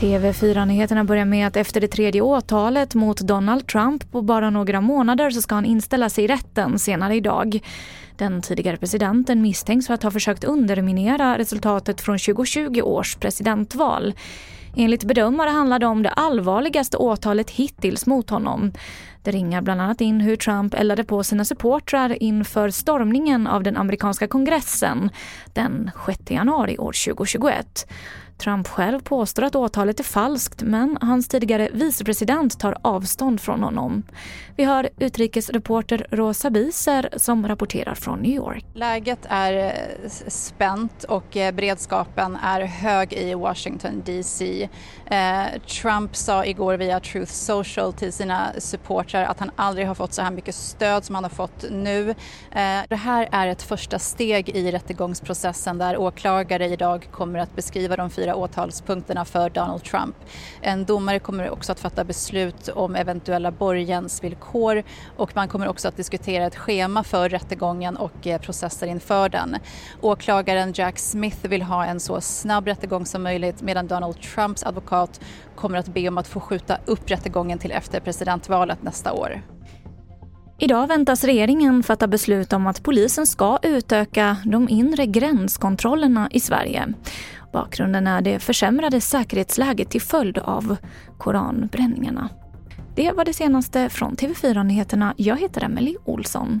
TV4-nyheterna börjar med att efter det tredje åtalet mot Donald Trump på bara några månader så ska han inställa sig i rätten senare idag. Den tidigare presidenten misstänks för att ha försökt underminera resultatet från 2020 års presidentval. Enligt bedömare handlar det om det allvarligaste åtalet hittills mot honom. Det ringar bland annat in hur Trump eldade på sina supportrar inför stormningen av den amerikanska kongressen den 6 januari år 2021. Trump själv påstår att åtalet är falskt men hans tidigare vicepresident tar avstånd från honom. Vi har utrikesreporter Rosa Biser som rapporterar från New York. Läget är eh, spänt och eh, beredskapen är hög i Washington DC. Eh, Trump sa igår via Truth Social till sina supportrar att han aldrig har fått så här mycket stöd som han har fått nu. Eh, det här är ett första steg i rättegångsprocessen där åklagare idag kommer att beskriva de fyra åtalspunkterna för Donald Trump. En domare kommer också att fatta beslut om eventuella borgensvillkor och man kommer också att diskutera ett schema för rättegången och eh, processer inför den. Åklagaren Jack Smith vill ha en så snabb rättegång som möjligt medan Donald Trump Trumps advokat kommer att be om att få skjuta upp rättegången till efter presidentvalet nästa år. Idag väntas regeringen fatta beslut om att polisen ska utöka de inre gränskontrollerna i Sverige. Bakgrunden är det försämrade säkerhetsläget till följd av koranbränningarna. Det var det senaste från TV4 Nyheterna. Jag heter Emily Olsson.